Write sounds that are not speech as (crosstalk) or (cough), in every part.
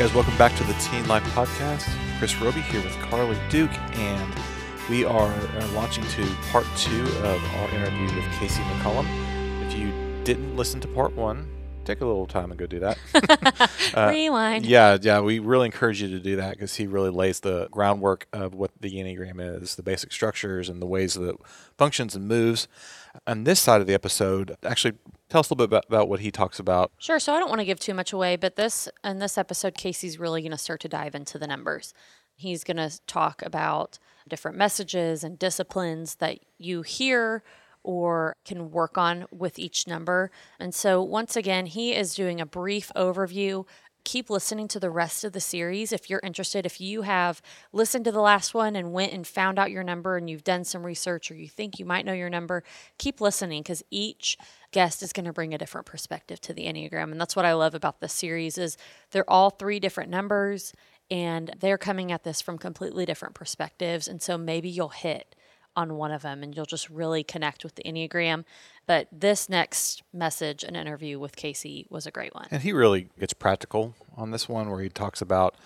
guys, welcome back to the Teen Life Podcast. Chris Roby here with Carly Duke, and we are uh, launching to part two of our interview with Casey McCollum. If you didn't listen to part one, take a little time and go do that. (laughs) Uh, Rewind. Yeah, yeah, we really encourage you to do that because he really lays the groundwork of what the Enneagram is, the basic structures, and the ways that it functions and moves. On this side of the episode, actually, tell us a little bit about, about what he talks about. Sure. So I don't want to give too much away, but this in this episode, Casey's really going to start to dive into the numbers. He's going to talk about different messages and disciplines that you hear or can work on with each number. And so, once again, he is doing a brief overview. Keep listening to the rest of the series if you're interested. If you have listened to the last one and went and found out your number and you've done some research or you think you might know your number, keep listening because each guest is going to bring a different perspective to the Enneagram. And that's what I love about this series is they're all three different numbers and they're coming at this from completely different perspectives. And so maybe you'll hit on one of them and you'll just really connect with the Enneagram. But this next message and interview with Casey was a great one. And he really gets practical on this one where he talks about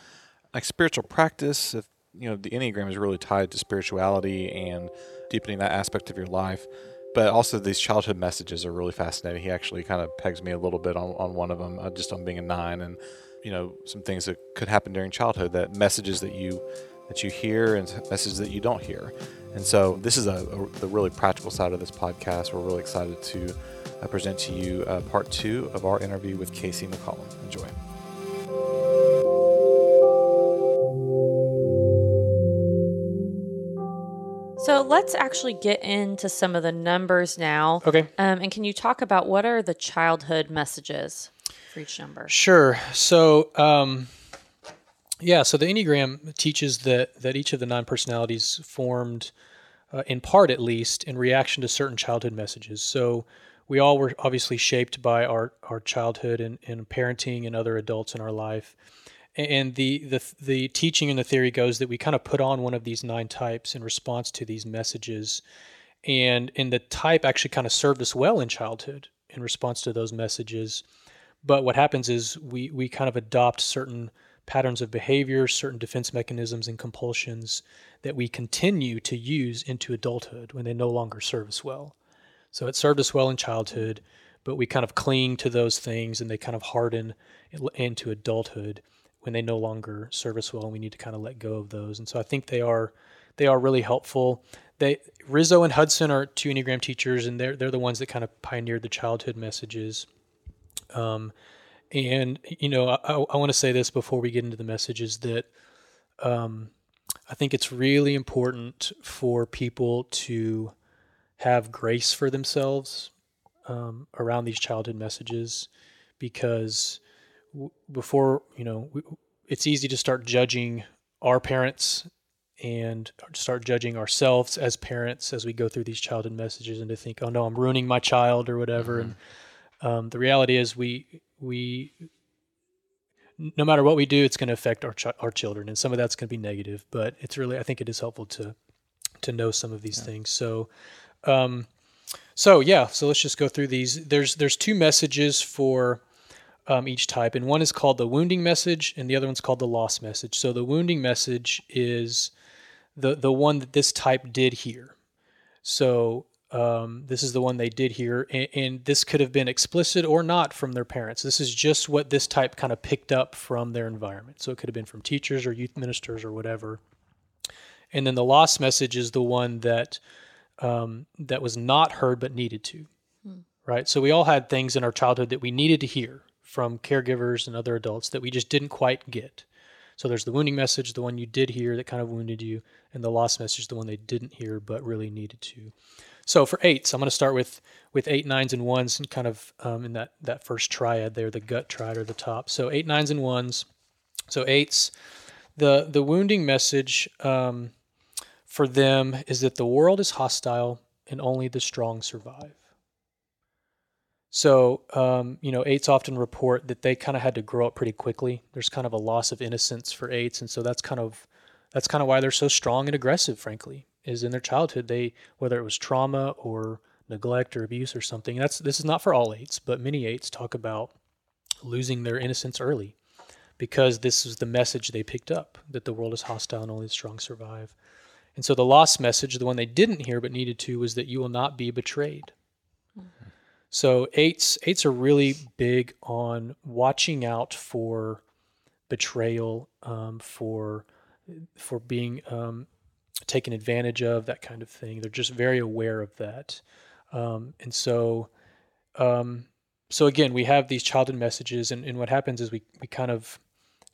like spiritual practice. If you know, the Enneagram is really tied to spirituality and deepening that aspect of your life. But also these childhood messages are really fascinating. He actually kind of pegs me a little bit on, on one of them, uh, just on being a nine and you know some things that could happen during childhood that messages that you that you hear and messages that you don't hear and so this is a, a the really practical side of this podcast we're really excited to uh, present to you uh, part two of our interview with casey mccollum enjoy So let's actually get into some of the numbers now. Okay. Um, and can you talk about what are the childhood messages? for each number? Sure. So, um, yeah, so the Enneagram teaches that, that each of the nine personalities formed, uh, in part at least, in reaction to certain childhood messages. So, we all were obviously shaped by our, our childhood and, and parenting and other adults in our life. And the, the the teaching and the theory goes that we kind of put on one of these nine types in response to these messages, and and the type actually kind of served us well in childhood in response to those messages. But what happens is we, we kind of adopt certain patterns of behavior, certain defense mechanisms and compulsions that we continue to use into adulthood when they no longer serve us well. So it served us well in childhood, but we kind of cling to those things and they kind of harden into adulthood when they no longer serve us well and we need to kind of let go of those. And so I think they are they are really helpful. They Riso and Hudson are two Enneagram teachers and they're they're the ones that kind of pioneered the childhood messages. Um, and you know, I, I want to say this before we get into the messages that um, I think it's really important for people to have grace for themselves um, around these childhood messages because w- before you know we, it's easy to start judging our parents and start judging ourselves as parents as we go through these childhood messages and to think oh no i'm ruining my child or whatever mm-hmm. and um, the reality is we we no matter what we do, it's going to affect our ch- our children, and some of that's going to be negative. But it's really I think it is helpful to to know some of these yeah. things. So. Um, so yeah, so let's just go through these. There's there's two messages for um, each type, and one is called the wounding message, and the other one's called the loss message. So the wounding message is the the one that this type did hear. So um, this is the one they did hear, and, and, this could have been explicit or not from their parents. This is just what this type kind of picked up from their environment. So it could have been from teachers or youth ministers or whatever. And then the lost message is the one that um, that was not heard but needed to, hmm. right? So we all had things in our childhood that we needed to hear from caregivers and other adults that we just didn't quite get. So there's the wounding message, the one you did hear that kind of wounded you, and the lost message, the one they didn't hear but really needed to. So for eights, I'm going to start with with eight, nines, and ones, and kind of um, in that that first triad there, the gut triad or the top. So eight, nines, and ones. So eights, the the wounding message um, for them is that the world is hostile and only the strong survive. So, um, you know, eights often report that they kind of had to grow up pretty quickly. There's kind of a loss of innocence for eights, and so that's kind of that's kind of why they're so strong and aggressive, frankly is in their childhood they whether it was trauma or neglect or abuse or something that's this is not for all eights but many eights talk about losing their innocence early because this is the message they picked up that the world is hostile and only the strong survive. And so the lost message, the one they didn't hear but needed to, was that you will not be betrayed. So eights eights are really big on watching out for betrayal, um, for for being um, taken advantage of, that kind of thing. They're just very aware of that, um, and so um, so again, we have these childhood messages, and, and what happens is we we kind of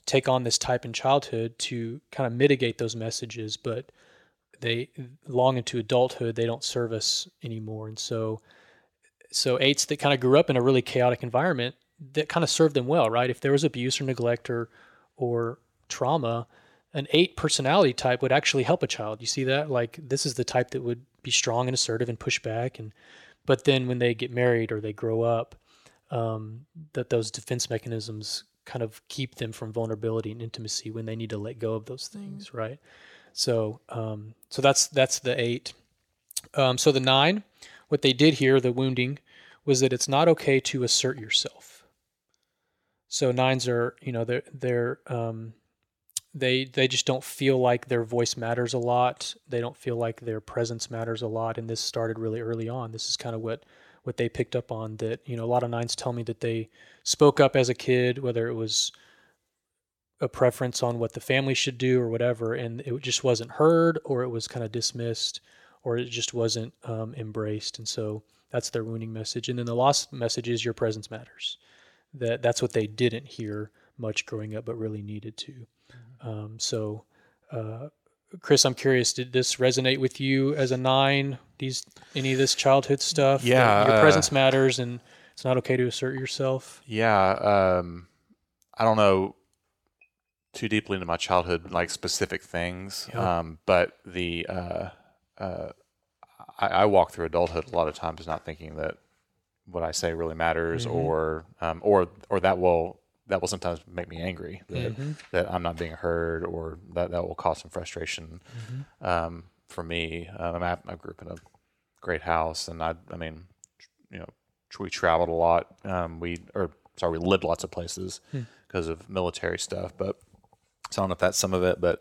take on this type in childhood to kind of mitigate those messages, but they long into adulthood they don't serve us anymore, and so so eights that kind of grew up in a really chaotic environment that kind of served them well, right? If there was abuse or neglect or or trauma, an eight personality type would actually help a child. You see that? Like this is the type that would be strong and assertive and push back and but then when they get married or they grow up, um, that those defense mechanisms kind of keep them from vulnerability and intimacy when they need to let go of those things, mm-hmm. right? So um, so that's that's the eight. Um, so the nine what they did hear, the wounding, was that it's not okay to assert yourself. So nines are, you know, they're they're um, they they just don't feel like their voice matters a lot. They don't feel like their presence matters a lot. And this started really early on. This is kind of what what they picked up on. That you know, a lot of nines tell me that they spoke up as a kid, whether it was a preference on what the family should do or whatever, and it just wasn't heard or it was kind of dismissed or it just wasn't um, embraced. And so that's their wounding message. And then the lost message is your presence matters. That that's what they didn't hear much growing up, but really needed to. Um, so, uh, Chris, I'm curious, did this resonate with you as a nine? These any of this childhood stuff? Yeah, your uh, presence matters, and it's not okay to assert yourself. Yeah, um, I don't know too deeply into my childhood, like specific things, yeah. um, but the uh, uh, I, I, walk through adulthood a lot of times not thinking that what I say really matters, mm-hmm. or um, or or that will that will sometimes make me angry that, mm-hmm. that I'm not being heard, or that that will cause some frustration mm-hmm. um, for me. Um, I, I, grew up in a great house, and I I mean, you know, we traveled a lot. Um, we or sorry, we lived lots of places because hmm. of military stuff, but so I don't know if that's some of it, but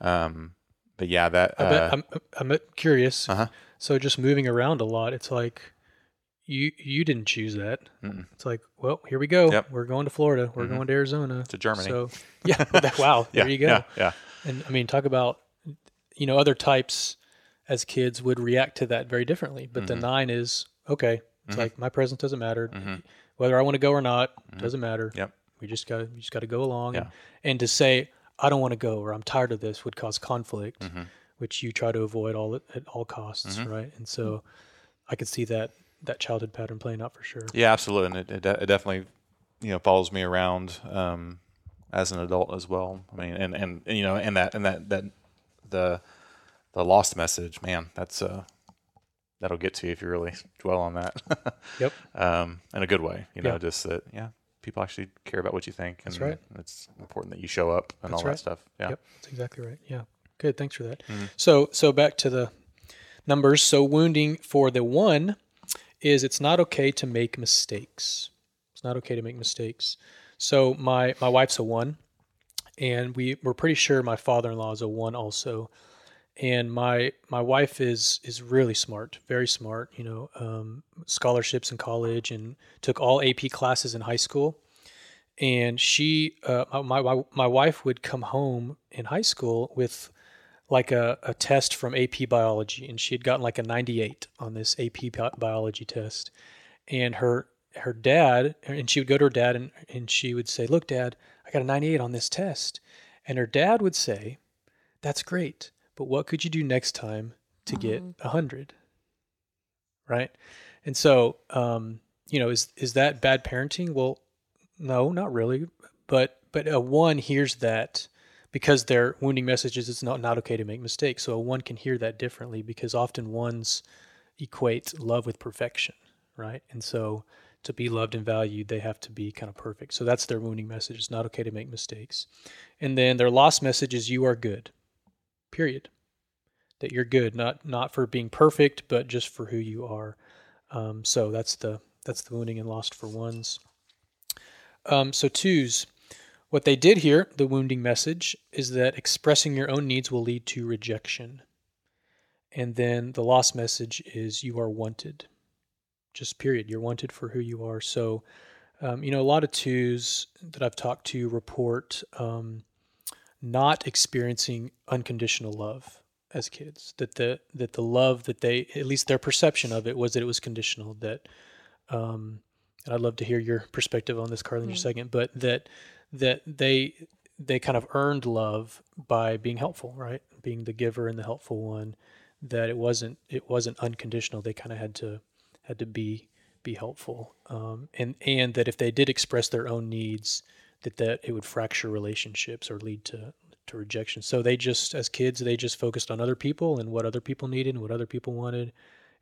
um, but yeah, that uh, I bet, I'm I'm curious. Uh-huh. So just moving around a lot, it's like you you didn't choose that. Mm-mm. It's like, well, here we go. Yep. We're going to Florida. We're mm-hmm. going to Arizona. To Germany. So yeah, (laughs) wow, (laughs) there you go. Yeah, yeah. And I mean, talk about you know other types as kids would react to that very differently. But mm-hmm. the nine is okay. It's mm-hmm. like my presence doesn't matter. Mm-hmm. Whether I want to go or not mm-hmm. doesn't matter. Yep. We just got we just got to go along. Yeah. And, and to say I don't want to go or I'm tired of this would cause conflict, mm-hmm. which you try to avoid all at all costs, right? And so I could see that that childhood pattern playing out for sure. Yeah, absolutely, and it, it, it definitely you know follows me around um, as an adult as well. I mean, and, and, and you know, and that and that that the the lost message, man, that's uh that'll get to you if you really dwell on that. (laughs) yep. Um, in a good way, you know, yeah. just that, yeah, people actually care about what you think. And that's right. It's important that you show up and that's all right. that stuff. Yeah. Yep. That's exactly right. Yeah. Good. Thanks for that. Mm-hmm. So, so back to the numbers. So wounding for the one is it's not okay to make mistakes. It's not okay to make mistakes. So my, my wife's a one and we we're pretty sure my father-in-law is a one also and my my wife is is really smart, very smart. You know, um, scholarships in college and took all AP classes in high school. And she, uh, my, my my wife would come home in high school with like a, a test from AP biology, and she had gotten like a 98 on this AP biology test. And her her dad, and she would go to her dad, and and she would say, "Look, Dad, I got a 98 on this test." And her dad would say, "That's great." but what could you do next time to mm-hmm. get a hundred? Right. And so, um, you know, is, is that bad parenting? Well, no, not really. But, but a one hears that because they're wounding messages. It's not, not okay to make mistakes. So one can hear that differently because often ones equate love with perfection. Right. And so, to be loved and valued, they have to be kind of perfect. So that's their wounding message. It's not okay to make mistakes. And then their lost message is you are good period. That you're good, not not for being perfect, but just for who you are. Um, so that's the that's the wounding and lost for ones. Um, so twos, What they did hear, the wounding message, is that expressing your own needs will lead to rejection. And then the lost message is you are wanted. Just period. You're wanted for who you are. So, um, you know, a lot of twos that I've talked to report um, not experiencing unconditional love as kids. That the that the love that they, at least their perception of it, was that it was conditional. That, um, and I'd love to hear your perspective on this, Carly, in mm. a second. But that that they they kind of earned love by being helpful, right? Being the giver and the helpful one. That it wasn't it wasn't unconditional. They kind of had to had to be be helpful, um, and and that if they did express their own needs, that that it would fracture relationships or lead to to rejection. So they just as kids they just focused on other people and what other people needed and what other people wanted,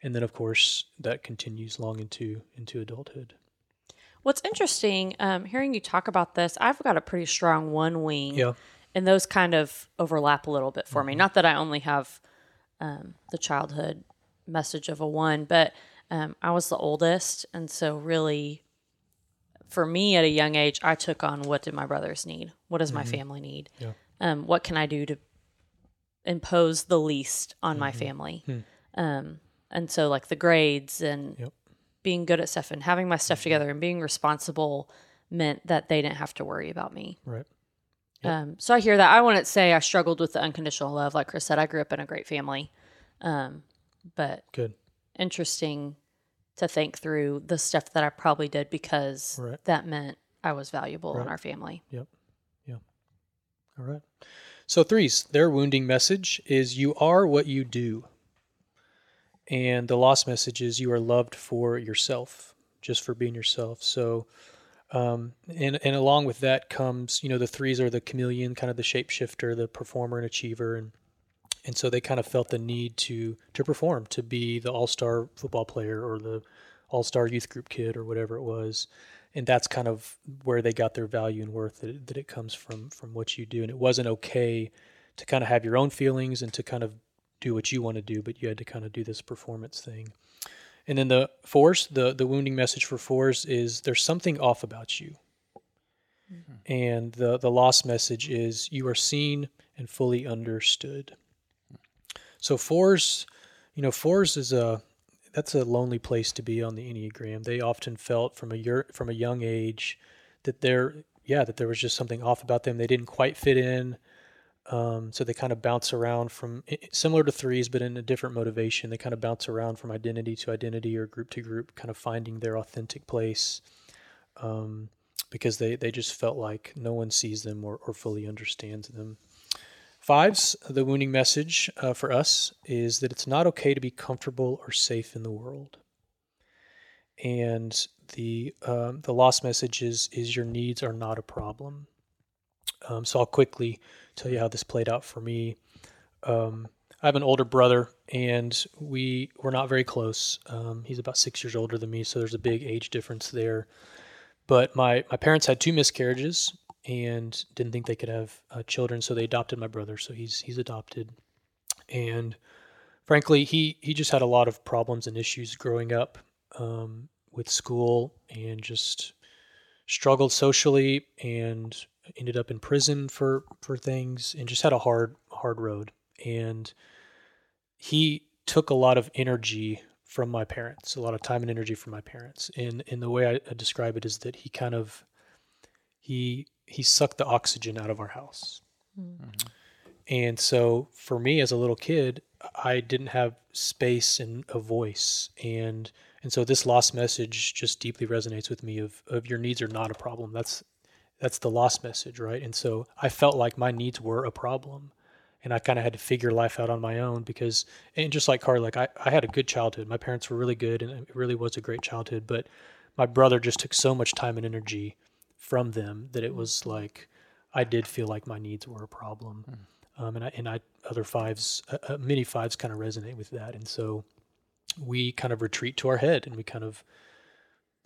and then of course that continues long into into adulthood. What's interesting, um, hearing you talk about this, I've got a pretty strong one wing. Yeah. And those kind of overlap a little bit for mm-hmm. me. Not that I only have um, the childhood message of a one, but um, I was the oldest. And so, really, for me at a young age, I took on what did my brothers need? What does mm-hmm. my family need? Yeah. Um, what can I do to impose the least on mm-hmm. my family? Hmm. Um, and so, like the grades and yep being good at stuff and having my stuff mm-hmm. together and being responsible meant that they didn't have to worry about me. Right. Yep. Um, so I hear that. I wouldn't say I struggled with the unconditional love. Like Chris said, I grew up in a great family. Um, but good. Interesting to think through the stuff that I probably did because right. that meant I was valuable right. in our family. Yep. Yeah. All right. So threes, their wounding message is you are what you do. And the lost message is you are loved for yourself, just for being yourself. So, um, and and along with that comes, you know, the threes are the chameleon, kind of the shapeshifter, the performer and achiever, and and so they kind of felt the need to to perform, to be the all star football player or the all star youth group kid or whatever it was, and that's kind of where they got their value and worth that it, that it comes from from what you do, and it wasn't okay to kind of have your own feelings and to kind of do what you want to do, but you had to kind of do this performance thing. And then the fours, the the wounding message for fours is there's something off about you. Mm-hmm. And the the lost message is you are seen and fully understood. So fours, you know, fours is a that's a lonely place to be on the enneagram. They often felt from a year, from a young age that there yeah that there was just something off about them. They didn't quite fit in. Um, so they kind of bounce around from similar to threes, but in a different motivation. They kind of bounce around from identity to identity or group to group, kind of finding their authentic place um, because they, they just felt like no one sees them or, or fully understands them. Fives, the wounding message uh, for us is that it's not okay to be comfortable or safe in the world. And the um, the lost message is is your needs are not a problem. Um, so I'll quickly tell you how this played out for me. Um, I have an older brother, and we were not very close. Um, he's about six years older than me, so there's a big age difference there. But my my parents had two miscarriages and didn't think they could have uh, children, so they adopted my brother. So he's he's adopted, and frankly, he he just had a lot of problems and issues growing up um, with school and just struggled socially and ended up in prison for for things and just had a hard hard road. And he took a lot of energy from my parents a lot of time and energy from my parents. And and the way I, I describe it is that he kind of he he sucked the oxygen out of our house. Mm-hmm. and so for me as a little kid i didn't have space and a voice. And and so this lost message just deeply resonates with me of of your needs are not a problem that's that's the lost message, right? And so I felt like my needs were a problem. And I kind of had to figure life out on my own because, and just like Carly, like I, I had a good childhood. My parents were really good and it really was a great childhood. But my brother just took so much time and energy from them that it was like I did feel like my needs were a problem. Mm. Um, and I, and I, other fives, uh, uh, many fives kind of resonate with that. And so we kind of retreat to our head and we kind of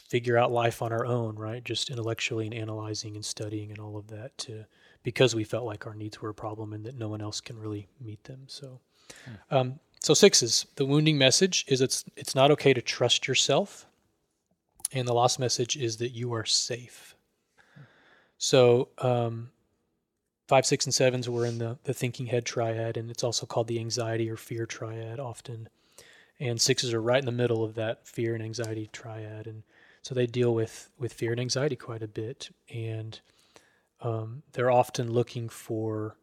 figure out life on our own, right? Just intellectually and analyzing and studying and all of that to because we felt like our needs were a problem and that no one else can really meet them. So, hmm. um, so sixes. The wounding message is it's it's not okay to trust yourself, and the lost message is that you are safe. So um, five, six, and sevens were in the the thinking head triad, and it's also called the anxiety or fear triad often. And sixes are right in the middle of that fear and anxiety triad, and so they deal with with fear and anxiety quite a bit, and um, they're often looking for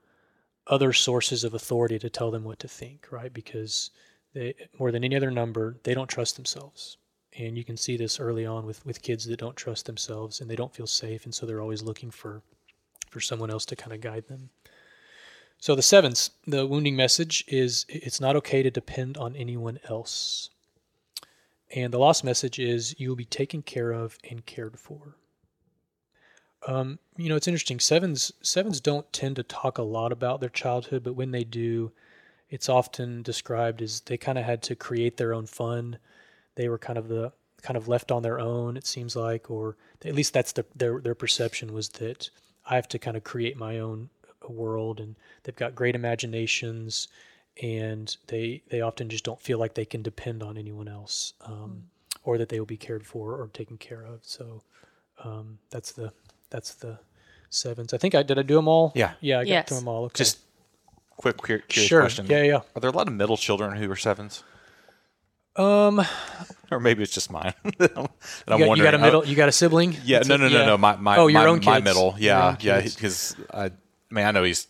other sources of authority to tell them what to think, right? Because they more than any other number, they don't trust themselves. And you can see this early on with, with kids that don't trust themselves and they don't feel safe, and so they're always looking for for someone else to kind of guide them. So the sevens, the wounding message is it's not okay to depend on anyone else. And the lost message is you will be taken care of and cared for. Um, you know, it's interesting. Sevens sevens don't tend to talk a lot about their childhood, but when they do, it's often described as they kind of had to create their own fun. They were kind of the kind of left on their own. It seems like, or at least that's the, their their perception was that I have to kind of create my own world, and they've got great imaginations, and they they often just don't feel like they can depend on anyone else, um, or that they will be cared for or taken care of. So um, that's the that's the sevens. I think I did. I do them all. Yeah. yeah, I got Yes. to them all. Okay. Just quick, curious sure. question. Yeah, yeah. Are there a lot of middle children who are sevens? Um, (laughs) Or maybe it's just mine. that (laughs) I'm you got, you got a middle. You got a sibling. yeah, no, no, no, Yeah. no. My, my, Oh, your my, own my kids. middle. Your Yeah, own yeah. Because I, I mean, I know he's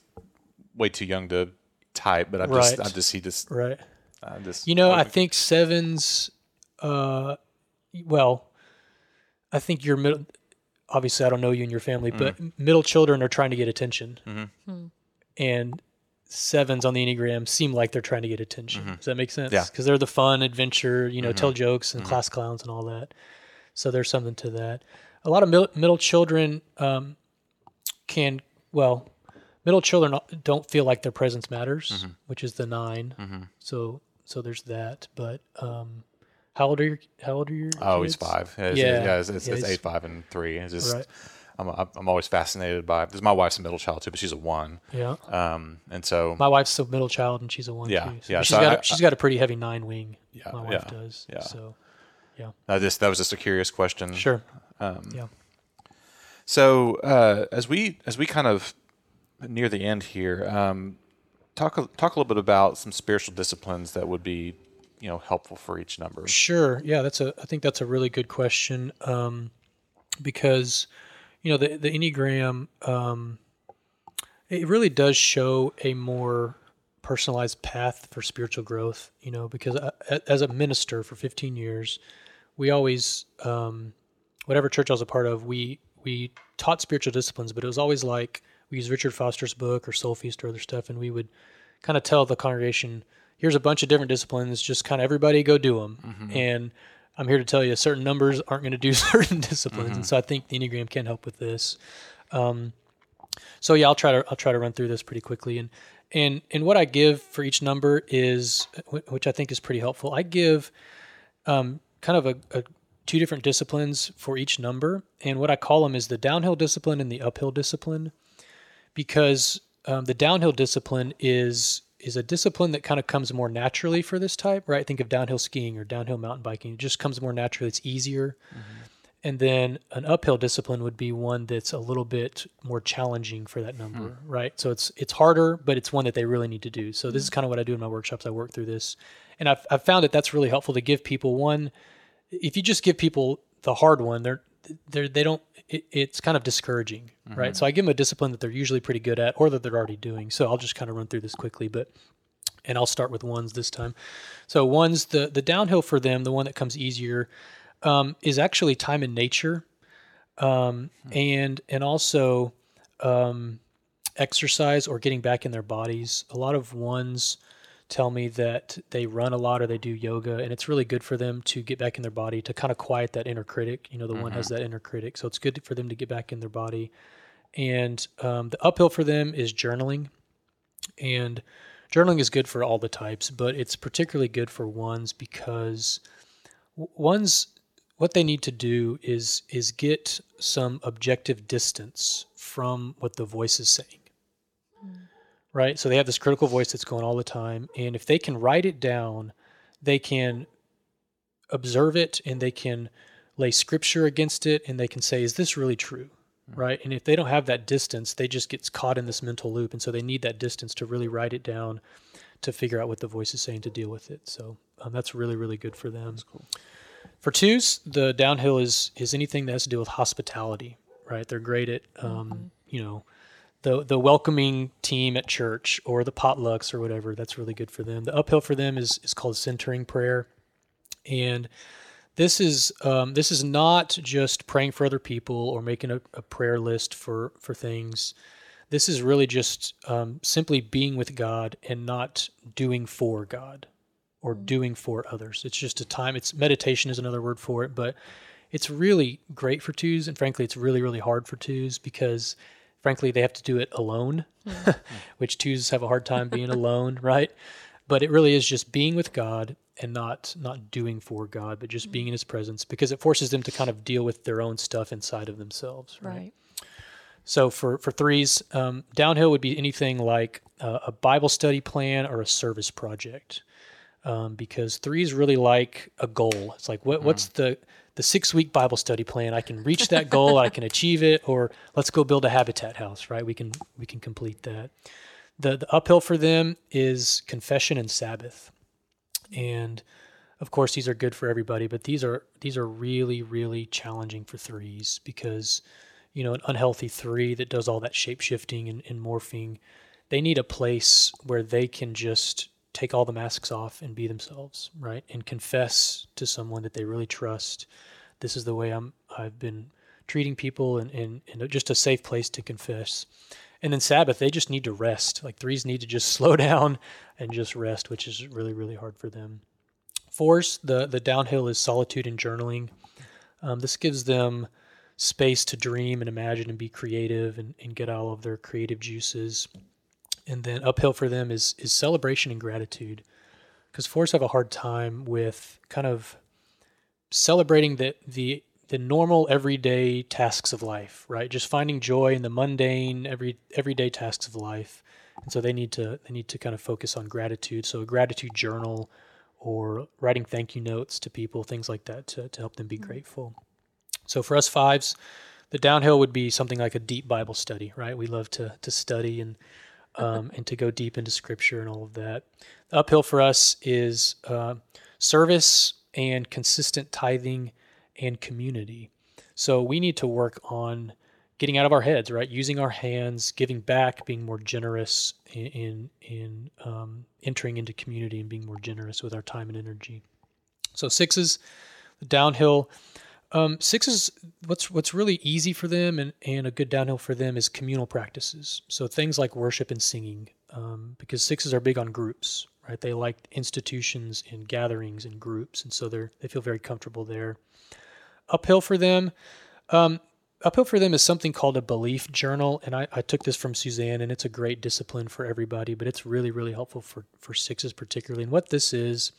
way too young to type, but I just, Right. I just, he just, Right. I just. You know, I wouldn't- think sevens. Uh, well, I think your middle. Obviously, I don't know you and your family, but Mm-hmm. middle children are trying to get attention, and sevens on the enneagram seem like they're trying to get attention. Does that make sense? Mm-hmm. Yeah. Mm-hmm. because they're the fun adventure, you know, tell jokes and class clowns and all that. So there's something to that. A lot of middle, middle children um, can well, middle children don't feel like their presence matters, Mm-hmm. which is the 9 So so there's that. But um, how old are your how old are your Oh, he's kids? five. Yeah, it's, Yeah. yeah, it's, it's, Yeah, it's eight, five, and three. It's just, Right. I'm, I'm always fascinated by. Because my wife's a middle child too, but she's a one. Yeah. Um, and so My wife's a middle child and she's a one Yeah, too. So yeah, She's so got I- a, she's got a pretty heavy nine wing. Yeah, my wife yeah, does. yeah. So I just that was just a curious question. sure. Um, Yeah. So uh, as we as we kind of near the end here, um, talk talk a little bit about some spiritual disciplines that would be you know helpful for each number. Sure. Yeah, that's a. I think that's a really good question um, because you know the the enneagram um, it really does show a more personalized path for spiritual growth. You know, because I, a- as a minister for 15 years, we always um, whatever church I was a part of, we we taught spiritual disciplines, but it was always like we used Richard Foster's book or Soul Feast or other stuff, and we would kind of tell the congregation, here's a bunch of different disciplines, just kind of everybody go do them. And I'm here to tell you, certain numbers aren't going to do (laughs) certain disciplines, and so I think the Enneagram can help with this. Um, so yeah, I'll try to I'll try to run through this pretty quickly, and and and what I give for each number is, which I think is pretty helpful. I give um, kind of a, a two different disciplines for each number, and what I call them is the downhill discipline and the uphill discipline, because um, the downhill discipline is is a discipline that kind of comes more naturally for this type, right? Think of downhill skiing or downhill mountain biking; it just comes more naturally. It's easier. Mm-hmm. And then an uphill discipline would be one that's a little bit more challenging for that number, hmm. right? So it's it's harder, but it's one that they really need to do. So this is hmm. kind of what I do in my workshops. I work through this, and I've, I've found that that's really helpful to give people one. If you just give people the hard one, they're they're they don't. It, it's kind of discouraging, right? So I give them a discipline that they're usually pretty good at, or that they're already doing. So I'll just kind of run through this quickly, but and I'll start with ones this time. So ones the the downhill for them, the one that comes easier, um, is actually time in nature, um, and and also um, exercise or getting back in their bodies. A lot of ones tell me that they run a lot or they do yoga, and it's really good for them to get back in their body to kind of quiet that inner critic. You know, the one has that inner critic, so it's good for them to get back in their body. And um, the uphill for them is journaling, and journaling is good for all the types, but it's particularly good for ones because ones what they need to do is is get some objective distance from what the voice is saying right so they have this critical voice that's going all the time and if they can write it down they can observe it and they can lay scripture against it and they can say is this really true right? And if they don't have that distance, they just gets caught in this mental loop, and so they need that distance to really write it down, to figure out what the voice is saying to deal with it. So um, that's really really good for them. cool. For twos, the downhill is is anything that has to do with hospitality, right? They're great at um, you know the the welcoming team at church or the potlucks or whatever. That's really good for them. The uphill for them is is called centering prayer, and this is um, this is not just praying for other people or making a, a prayer list for for things. This is really just um, simply being with God and not doing for God or doing for others. It's just a time. It's meditation is another word for it, but it's really great for twos, and frankly, it's really really hard for twos because frankly they have to do it alone, (laughs) which twos have a hard time being alone, (laughs) right? But it really is just being with God and not not doing for God, but just being in His presence because it forces them to kind of deal with their own stuff inside of themselves, right? Right. So for for threes, um, downhill would be anything like uh, a Bible study plan or a service project, um, because threes really like a goal. It's like what what's the the six week Bible study plan? I can reach that goal, I can achieve it, or let's go build a habitat house, right? We can we can complete that. The the uphill for them is confession and Sabbath, and of course these are good for everybody, but these are these are really really challenging for threes because you know, an unhealthy three that does all that shape shifting and, and morphing, they need a place where they can just take all the masks off and be themselves, right? And confess to someone that they really trust. This is the way I'm I've been treating people and, and, and just a safe place to confess. And then Sabbath, they just need to rest. Like threes need to just (laughs) slow down and just rest, which is really, really hard for them. Fours, the the downhill is solitude and journaling. Um, this gives them space to dream and imagine and be creative and, and get all of their creative juices. And then uphill for them is is celebration and gratitude. Because fours have a hard time with kind of celebrating the the the normal everyday tasks of life, right? Just finding joy in the mundane every everyday tasks of life. And so they need to they need to kind of focus on gratitude. So a gratitude journal or writing thank you notes to people, things like that to, to help them be mm. grateful. So for us fives, the downhill would be something like a deep Bible study, right? We love to to study and um, and to go deep into Scripture and all of that. The uphill for us is uh, service and consistent tithing and community. So we need to work on getting out of our heads, right? Using our hands, giving back, being more generous in in, in um, entering into community and being more generous with our time and energy. So sixes, the downhill. Um, sixes, what's what's really easy for them and, and a good downhill for them is communal practices. So things like worship and singing, um, because sixes are big on groups, right? They like institutions and gatherings and groups, and so they're they feel very comfortable there. Uphill for them, um, uphill for them is something called a belief journal, and I, I took this from Suzanne, and it's a great discipline for everybody, but it's really really helpful for for sixes particularly. And what this is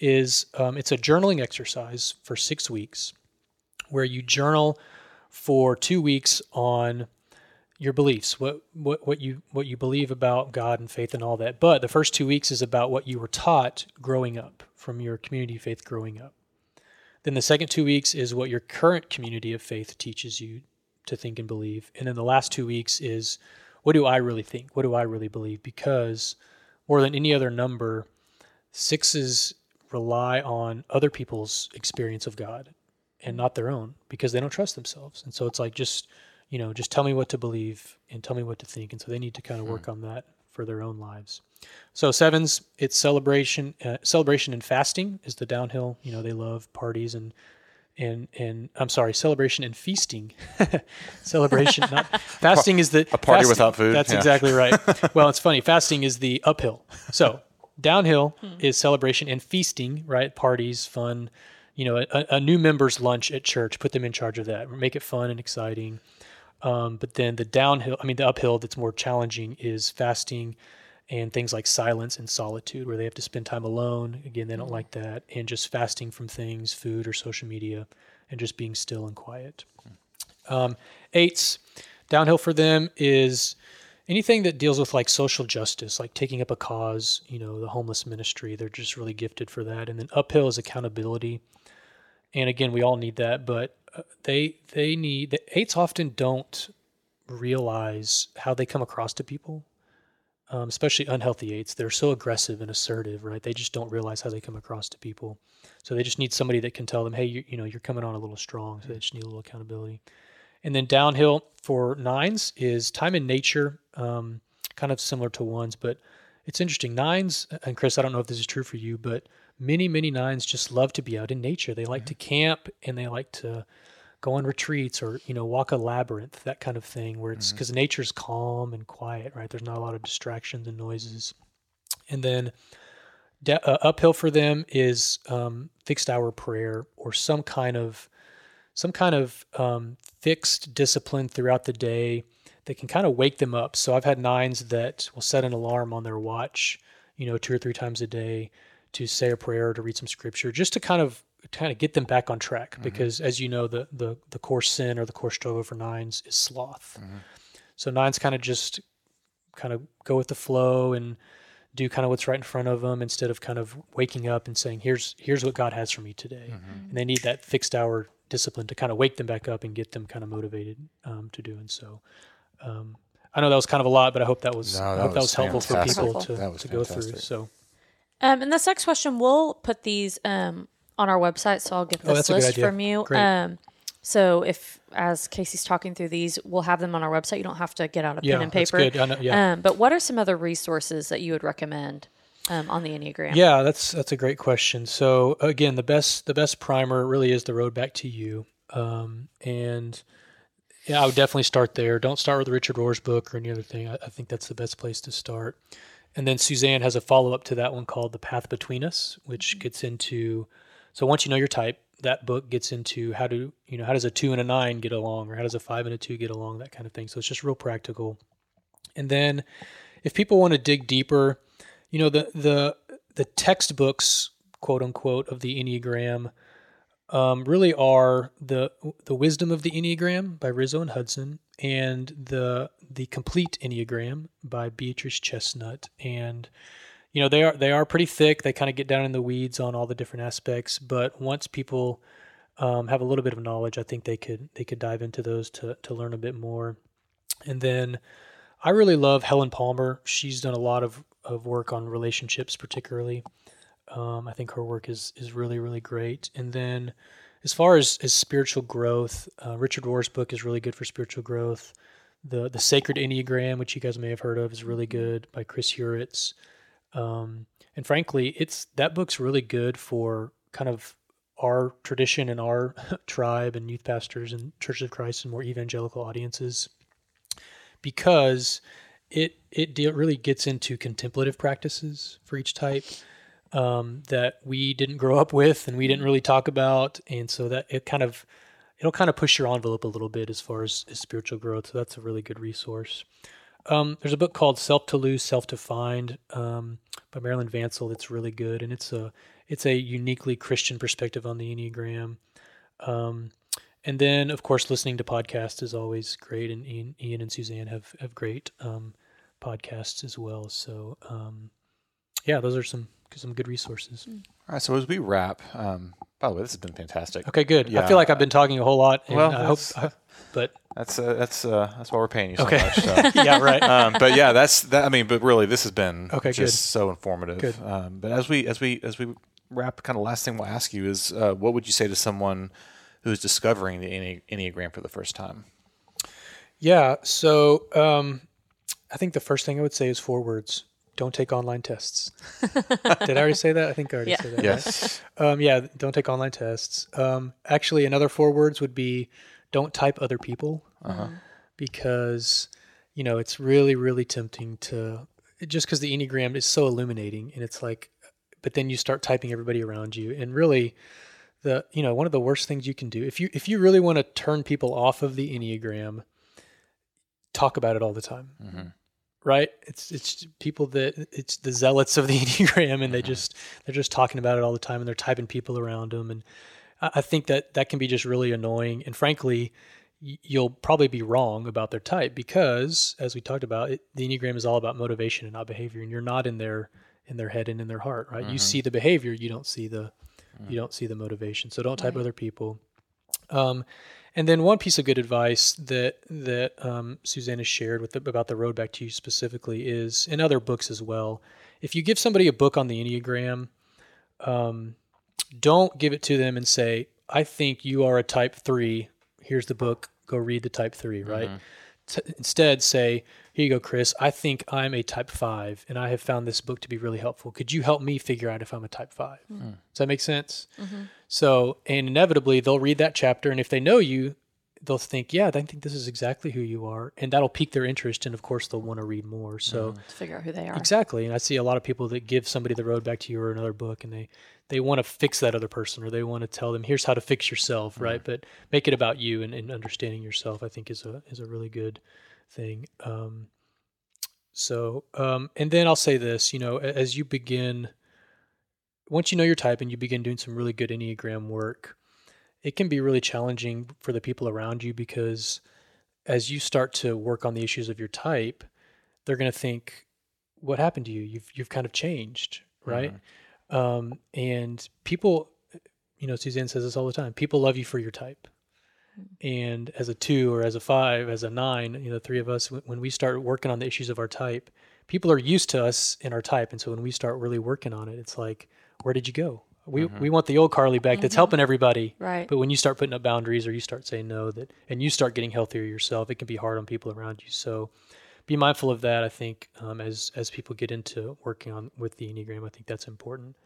is um, it's a journaling exercise for six weeks where you journal for two weeks on your beliefs, what, what, what you what you believe about God and faith and all that. But the first two weeks is about what you were taught growing up from your community of faith growing up. Then the second two weeks is what your current community of faith teaches you to think and believe. And then the last two weeks is what do I really think? What do I really believe? Because more than any other number, sixes rely on other people's experience of God and not their own because they don't trust themselves. And so it's like just, you know, just tell me what to believe and tell me what to think. And so they need to kind of work on that for their own lives. So sevens, it's celebration, uh, celebration and fasting is the downhill. You know, they love parties and and and I'm sorry, celebration and feasting. (laughs) celebration, not (laughs) fasting is the A party fasting- without food, That's yeah. exactly right. (laughs) well, it's funny. Fasting is the uphill. So downhill is celebration and feasting, right? Parties, fun. You know, a, a new member's lunch at church. Put them in charge of that. Make it fun and exciting. Um, but then the downhill, I mean, the uphill that's more challenging is fasting and things like silence and solitude, where they have to spend time alone. Again, they don't like that. And just fasting from things, food or social media, and just being still and quiet. Um, eights, downhill for them is anything that deals with like social justice, like taking up a cause, you know, the homeless ministry. They're just really gifted for that. And then uphill is accountability. And again, we all need that, but uh, they they need the eights often don't realize how they come across to people, um, especially unhealthy eights. They're so aggressive and assertive, right? They just don't realize how they come across to people. So they just need somebody that can tell them, hey, you, you know, you're coming on a little strong. So they just need a little accountability. And then downhill for nines is time in nature, um, kind of similar to ones, but it's interesting. Nines, and Chris, I don't know if this is true for you, but many, many nines just love to be out in nature. They like to camp and they like to go on retreats or you know walk a labyrinth, that kind of thing, where it's because nature's calm and quiet, right? There's not a lot of distractions and noises. And then da- uh, uphill for them is um, fixed hour prayer or some kind of some kind of um, fixed discipline throughout the day that can kind of wake them up. So I've had nines that will set an alarm on their watch, you know, two or three times a day to say a prayer, to read some scripture, just to kind of kind of get them back on track. Because as you know, the the the core sin or the core struggle for nines is sloth. So nines kind of just kind of go with the flow and do kind of what's right in front of them instead of kind of waking up and saying here's here's what God has for me today. And they need that fixed hour discipline to kind of wake them back up and get them kind of motivated um, to doing so. Um, I know that was kind of a lot, but I hope that was No, I that hope that was was helpful for people to, That was to go through. So Um, and this next question, we'll put these um, on our website, so I'll get Oh, this that's a good list idea. from you. Great. Um, so if, as Casey's talking through these, we'll have them on our website. You don't have to get out a yeah, pen and that's paper. good. I know, yeah. Um, but what are some other resources that you would recommend um, on the Enneagram? Yeah, that's that's a great question. So again, the best the best primer really is the road back to you, um, and yeah, I would definitely start there. Don't start with Richard Rohr's book or any other thing. I, I think that's the best place to start. And then Suzanne has a follow up to that one called The Path Between Us, which mm-hmm. gets into so once you know your type, that book gets into how do you know how does a two and a nine get along, or how does a five and a two get along, that kind of thing. So it's just real practical. And then if people want to dig deeper, you know the the the textbooks quote unquote of the enneagram um, really are the the wisdom of the enneagram by riso and hudson and the the complete enneagram by beatrice chestnut and you know they are they are pretty thick they kind of get down in the weeds on all the different aspects but once people um, have a little bit of knowledge i think they could they could dive into those to to learn a bit more and then I really love Helen Palmer. She's done a lot of, of work on relationships, particularly. Um, I think her work is is really really great. And then, as far as, as spiritual growth, uh, Richard Rohr's book is really good for spiritual growth. The the Sacred Enneagram, which you guys may have heard of, is really good by Chris Heuertz. Um, and frankly, it's that book's really good for kind of our tradition and our (laughs) tribe and youth pastors and Church of Christ and more evangelical audiences because it it really gets into contemplative practices for each type um, that we didn't grow up with and we didn't really talk about, and so that it kind of it'll kind of push your envelope a little bit as far as, as spiritual growth. So that's a really good resource. Um, there's a book called Self to Lose, Self to Find um, by Marilyn Vancil. That's really good, and it's a it's a uniquely Christian perspective on the Enneagram. Um, and then, of course, listening to podcasts is always great, and Ian, Ian and Suzanne have have great um, podcasts as well. So, um, yeah, those are some some good resources. Mm. All right. So as we wrap, um, by the way, this has been fantastic. Okay, good. Yeah. I feel like I've been talking a whole lot, and Well, I hope, that's- but That's uh, that's uh, that's why we're paying you so Okay. much. So. (laughs) yeah, right. um, but yeah, that's that. I mean, but really, this has been Okay, just good. so informative. Good. Um, but as we as we as we wrap, kind of last thing we'll ask you is, uh, what would you say to someone who's discovering the Enne- enneagram for the first time? Yeah. So um, I think the first thing I would say is four words. Don't take online tests. (laughs) Did I already say that? I think I already Yeah. said that. right? Yes. Um, yeah. Don't take online tests. Um, actually, another four words would be don't type other people because you know it's really really tempting to just because the enneagram is so illuminating and it's like but then you start typing everybody around you and really the you know one of the worst things you can do if you if you really want to turn people off of the enneagram talk about it all the time Mhm. Right it's it's people that it's the zealots of the (laughs) enneagram and they mm-hmm. just they're just talking about it all the time and they're typing people around them and I I think that that can be just really annoying. And frankly, y- you'll probably be wrong about their type because, as we talked about, it, the enneagram is all about motivation and not behavior. And you're not in their in their head and in their heart, right? You mm-hmm. see the behavior, you don't see the you mm. don't see the motivation. So don't type Right. other people. Um, and then one piece of good advice that that um, Susanna shared with the, about the road back to you specifically is in other books as well. If you give somebody a book on the Enneagram, um, don't give it to them and say, "I think you are a Type Three. Here's the book. Go read the Type 3 Right. T- instead, say, "Here you go, Chris. I think I'm a Type Five, and I have found this book to be really helpful. Could you help me figure out if I'm a Type 5 Does that make sense? So, and inevitably, they'll read that chapter, and if they know you, they'll think, "Yeah, I think this is exactly who you are," and that'll pique their interest, and of course, they'll want to read more. So, To figure out who they are. exactly, and I see a lot of people that give somebody the road back to you or another book, and they they want to fix that other person, or they want to tell them, "Here's how to fix yourself," right? But make it about you and, and understanding yourself. I think is a is a really good thing. Um, so, um, and then I'll say this, you know, as you begin, once you know your type and you begin doing some really good Enneagram work, it can be really challenging for the people around you because as you start to work on the issues of your type, they're going to think, "What happened to you? You've you've kind of changed, right?" Um, and people, you know, Suzanne says this all the time. People love you for your type. And as a two or as a five, as a nine, you know, the three of us, when when we start working on the issues of our type, people are used to us in our type. And so when we start really working on it, it's like, where did you go? We, we want the old Carly back that's helping everybody. Right. But when you start putting up boundaries or you start saying no, that and you start getting healthier yourself, it can be hard on people around you. So be mindful of that. I think um, as as people get into working on with the enneagram, I think that's important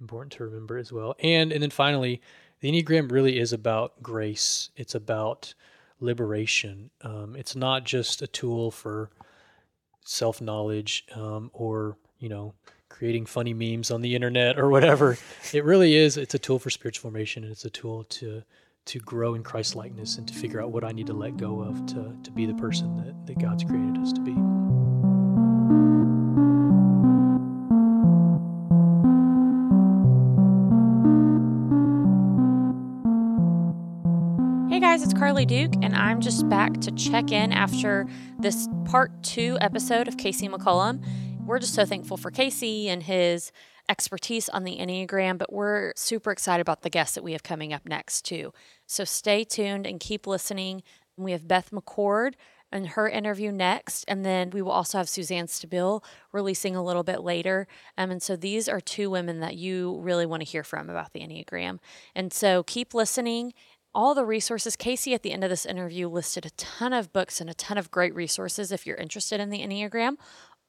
important to remember as well. And and then finally, the enneagram really is about grace. It's about liberation. Um, it's not just a tool for self knowledge um, or you know creating funny memes on the internet or whatever. it really is. It's a tool for spiritual formation, and it's a tool to to grow in Christ likeness and to figure out what I need to let go of to to be the person that, that God's created us to be. Hey guys, it's Carly Duke, and I'm just back to check in after this part two episode of Casey McCullum. We're just so thankful for Casey and his expertise on the Enneagram, but we're super excited about the guests that we have coming up next, too. So stay tuned and keep listening. We have Beth McCord and her interview next, and then we will also have Suzanne Stabile releasing a little bit later. Um, and so these are two women that you really want to hear from about the Enneagram. And so keep listening all the resources. Casey at the end of this interview listed a ton of books and a ton of great resources if you're interested in the Enneagram.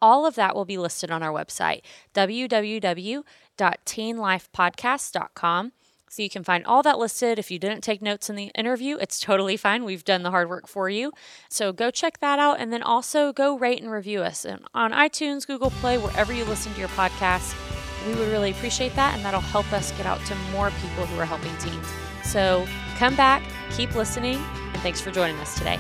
All of that will be listed on our website, www.teenlifepodcast.com. So you can find all that listed. If you didn't take notes in the interview, it's totally fine. We've done the hard work for you. So go check that out and then also go rate and review us and on iTunes, Google Play, wherever you listen to your podcast. We would really appreciate that and that'll help us get out to more people who are helping teens. So come back, keep listening, and thanks for joining us today.